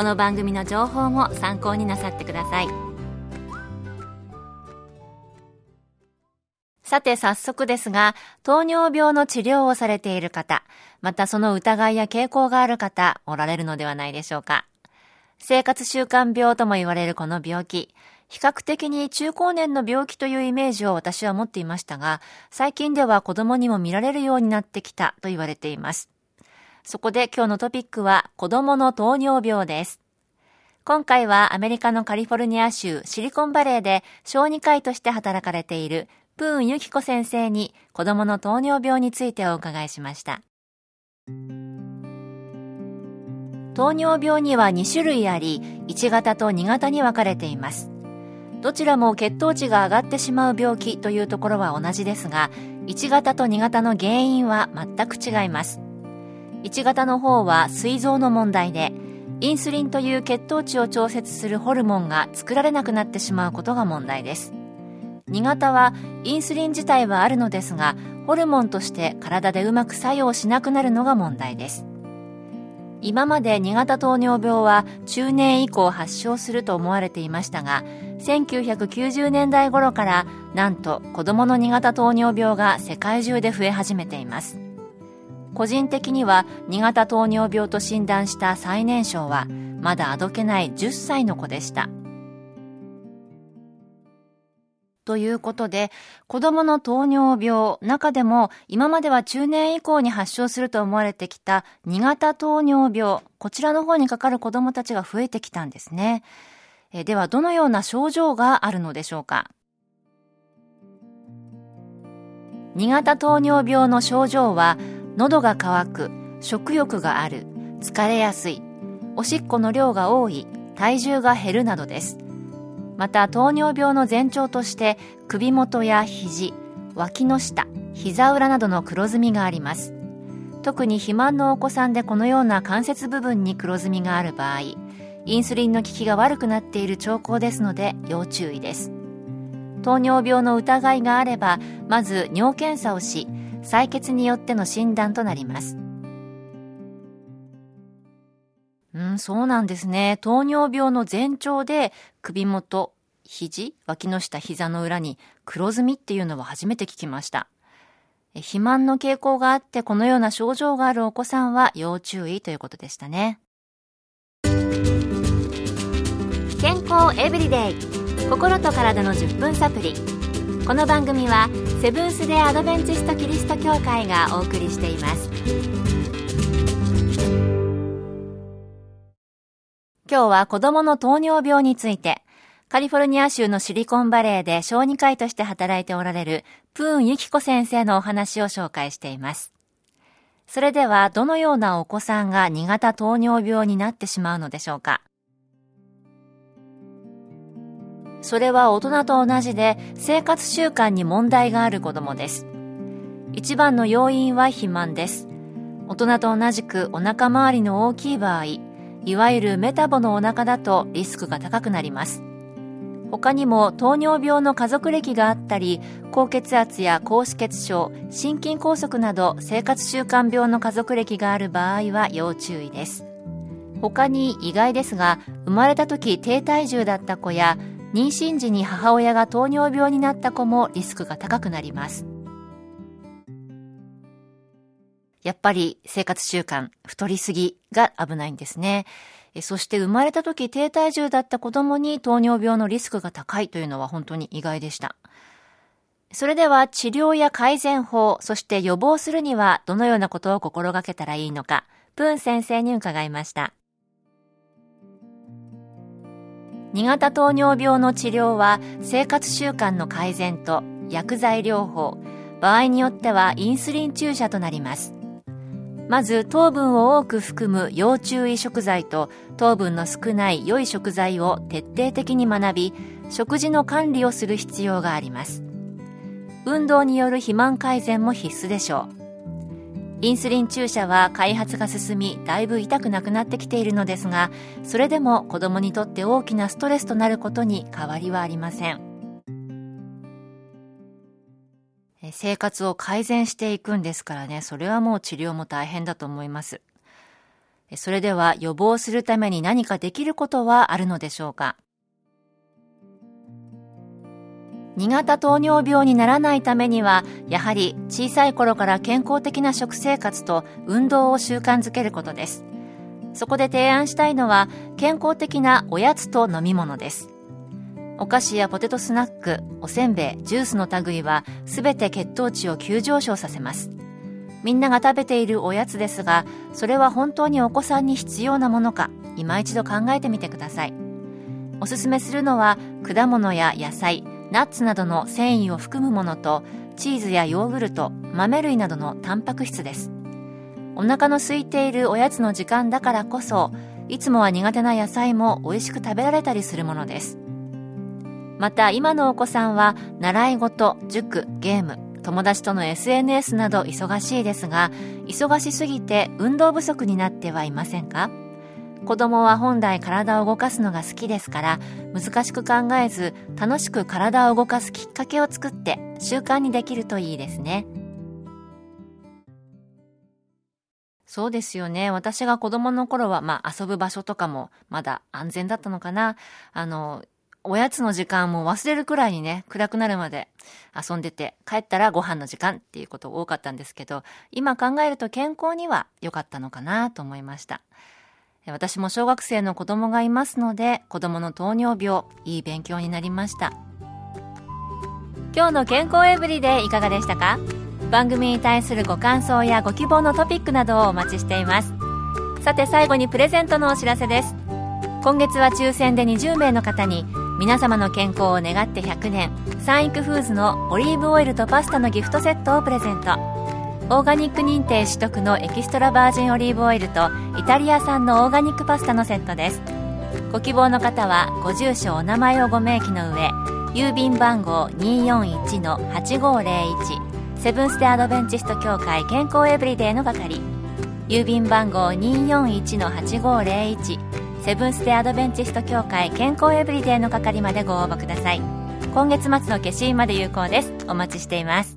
この番組の情報も参考になさってくださいさて早速ですが、糖尿病の治療をされている方、またその疑いや傾向がある方、おられるのではないでしょうか。生活習慣病とも言われるこの病気、比較的に中高年の病気というイメージを私は持っていましたが、最近では子供にも見られるようになってきたと言われています。そこで今日のトピックは子供の糖尿病です。今回はアメリカのカリフォルニア州シリコンバレーで小児科医として働かれているプーンユキコ先生に子供の糖尿病についてお伺いしました。糖尿病には2種類あり、1型と2型に分かれています。どちらも血糖値が上がってしまう病気というところは同じですが、1型と2型の原因は全く違います。1型の方は膵臓の問題でインスリンという血糖値を調節するホルモンが作られなくなってしまうことが問題です。2型はインスリン自体はあるのですがホルモンとして体でうまく作用しなくなるのが問題です。今まで2型糖尿病は中年以降発症すると思われていましたが1990年代頃からなんと子供の2型糖尿病が世界中で増え始めています。個人的には2型糖尿病と診断した最年少はまだあどけない10歳の子でした。ということで、子供の糖尿病、中でも今までは中年以降に発症すると思われてきた2型糖尿病、こちらの方にかかる子供たちが増えてきたんですね。えでは、どのような症状があるのでしょうか？2型糖尿病の症状は、喉が渇く、食欲がある、疲れやすい、おしっこの量が多い、体重が減るなどです。また糖尿病の前兆として首元や肘、脇の下、膝裏などの黒ずみがあります。特に肥満のお子さんでこのような関節部分に黒ずみがある場合、インスリンの効きが悪くなっている兆候ですので要注意です。糖尿病の疑いがあれば、まず尿検査をし、採血によっての診断となります。うん、そうなんですね。糖尿病の前兆で首元、肘、脇の下、膝の裏に黒ずみっていうのは初めて聞きました。肥満の傾向があってこのような症状があるお子さんは要注意ということでしたね。健康エブリデイ心と体の10分サプリこの番組はセブンス・デ・アドベンチスト・キリスト教会がお送りしています。今日は子供の糖尿病についてカリフォルニア州のシリコンバレーで小児科医として働いておられるプーンユキコ先生のお話を紹介しています。それではどのようなお子さんが2型糖尿病になってしまうのでしょうか？それは大人と同じで生活習慣に問題がある子供です。一番の要因は肥満です。大人と同じくお腹周りの大きい場合、いわゆるメタボのお腹だとリスクが高くなります。他にも糖尿病の家族歴があったり、高血圧や高脂血症、心筋梗塞など生活習慣病の家族歴がある場合は要注意です。他に意外ですが、生まれた時低体重だった子や妊娠時に母親が糖尿病になった子もリスクが高くなりますやっぱり生活習慣、太りすぎが危ないんですね。そして生まれた時低体重だった子供に糖尿病のリスクが高いというのは本当に意外でした。それでは治療や改善法、そして予防するにはどのようなことを心がけたらいいのか、プーン先生に伺いました。2型糖尿病の治療は生活習慣の改善と薬剤療法、場合によってはインスリン注射となります。まず糖分を多く含む要注意食材と糖分の少ない良い食材を徹底的に学び食事の管理をする必要があります運動による肥満改善も必須でしょうインスリン注射は開発が進みだいぶ痛くなくなってきているのですがそれでも子供にとって大きなストレスとなることに変わりはありません。生活を改善していくんですからね。それはもう治療も大変だと思います。それでは予防するために何かできることはあるのでしょうか？2型糖尿病にならないためにはやはり小さい頃から健康的な食生活と運動を習慣づけることです。そこで提案したいのは健康的なおやつと飲み物です。お菓子やポテトスナックおせんべいジュースの類は全て血糖値を急上昇させます。みんなが食べているおやつですがそれは本当にお子さんに必要なものか今一度考えてみてください。おすすめするのは果物や野菜ナッツなどの繊維を含むものとチーズやヨーグルト豆類などのタンパク質です。お腹の空いているおやつの時間だからこそいつもは苦手な野菜も美味しく食べられたりするものです。また今のお子さんは習い事塾ゲーム友達との SNS など忙しいですが忙しすぎて運動不足になってはいませんか？子供は本来体を動かすのが好きですから難しく考えず楽しく体を動かすきっかけを作って習慣にできるといいですねそうですよね。私が子供の頃は、まあ遊ぶ場所とかもまだ安全だったのかな。あの、おやつの時間も忘れるくらいにね、暗くなるまで遊んでて、帰ったらご飯の時間っていうこと多かったんですけど、今考えると健康には良かったのかなと思いました。私も小学生の子供がいますので子供の糖尿病いい勉強になりました。今日の健康エブリデイいかがでしたか？番組に対するご感想やご希望のトピックなどをお待ちしています。さて最後にプレゼントのお知らせです。今月は抽選で20名の方に皆様の健康を願って100年サンイクフーズのオリーブオイルとパスタのギフトセットをプレゼント。オーガニック認定取得のエキストラバージンオリーブオイルとイタリア産のオーガニックパスタのセットです。ご希望の方はご住所お名前をご明記の上郵便番号241-8501セブンス・テアドベンチスト協会健康エブリデイの係。郵便番号241-8501セブンス・テアドベンチスト協会健康エブリデイの係までご応募ください。今月末の消印まで有効です。お待ちしています。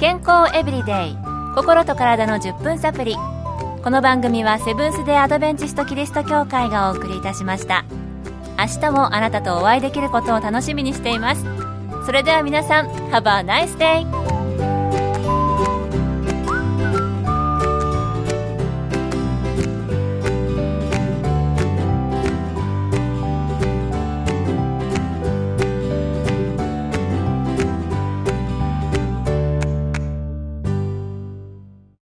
健康エブリデイ。心と体の10分サプリこの番組はセブンス・デ・アドベンチスト・キリスト教会がお送りいたしました。明日もあなたとお会いできることを楽しみにしています。それでは皆さん Have a nice!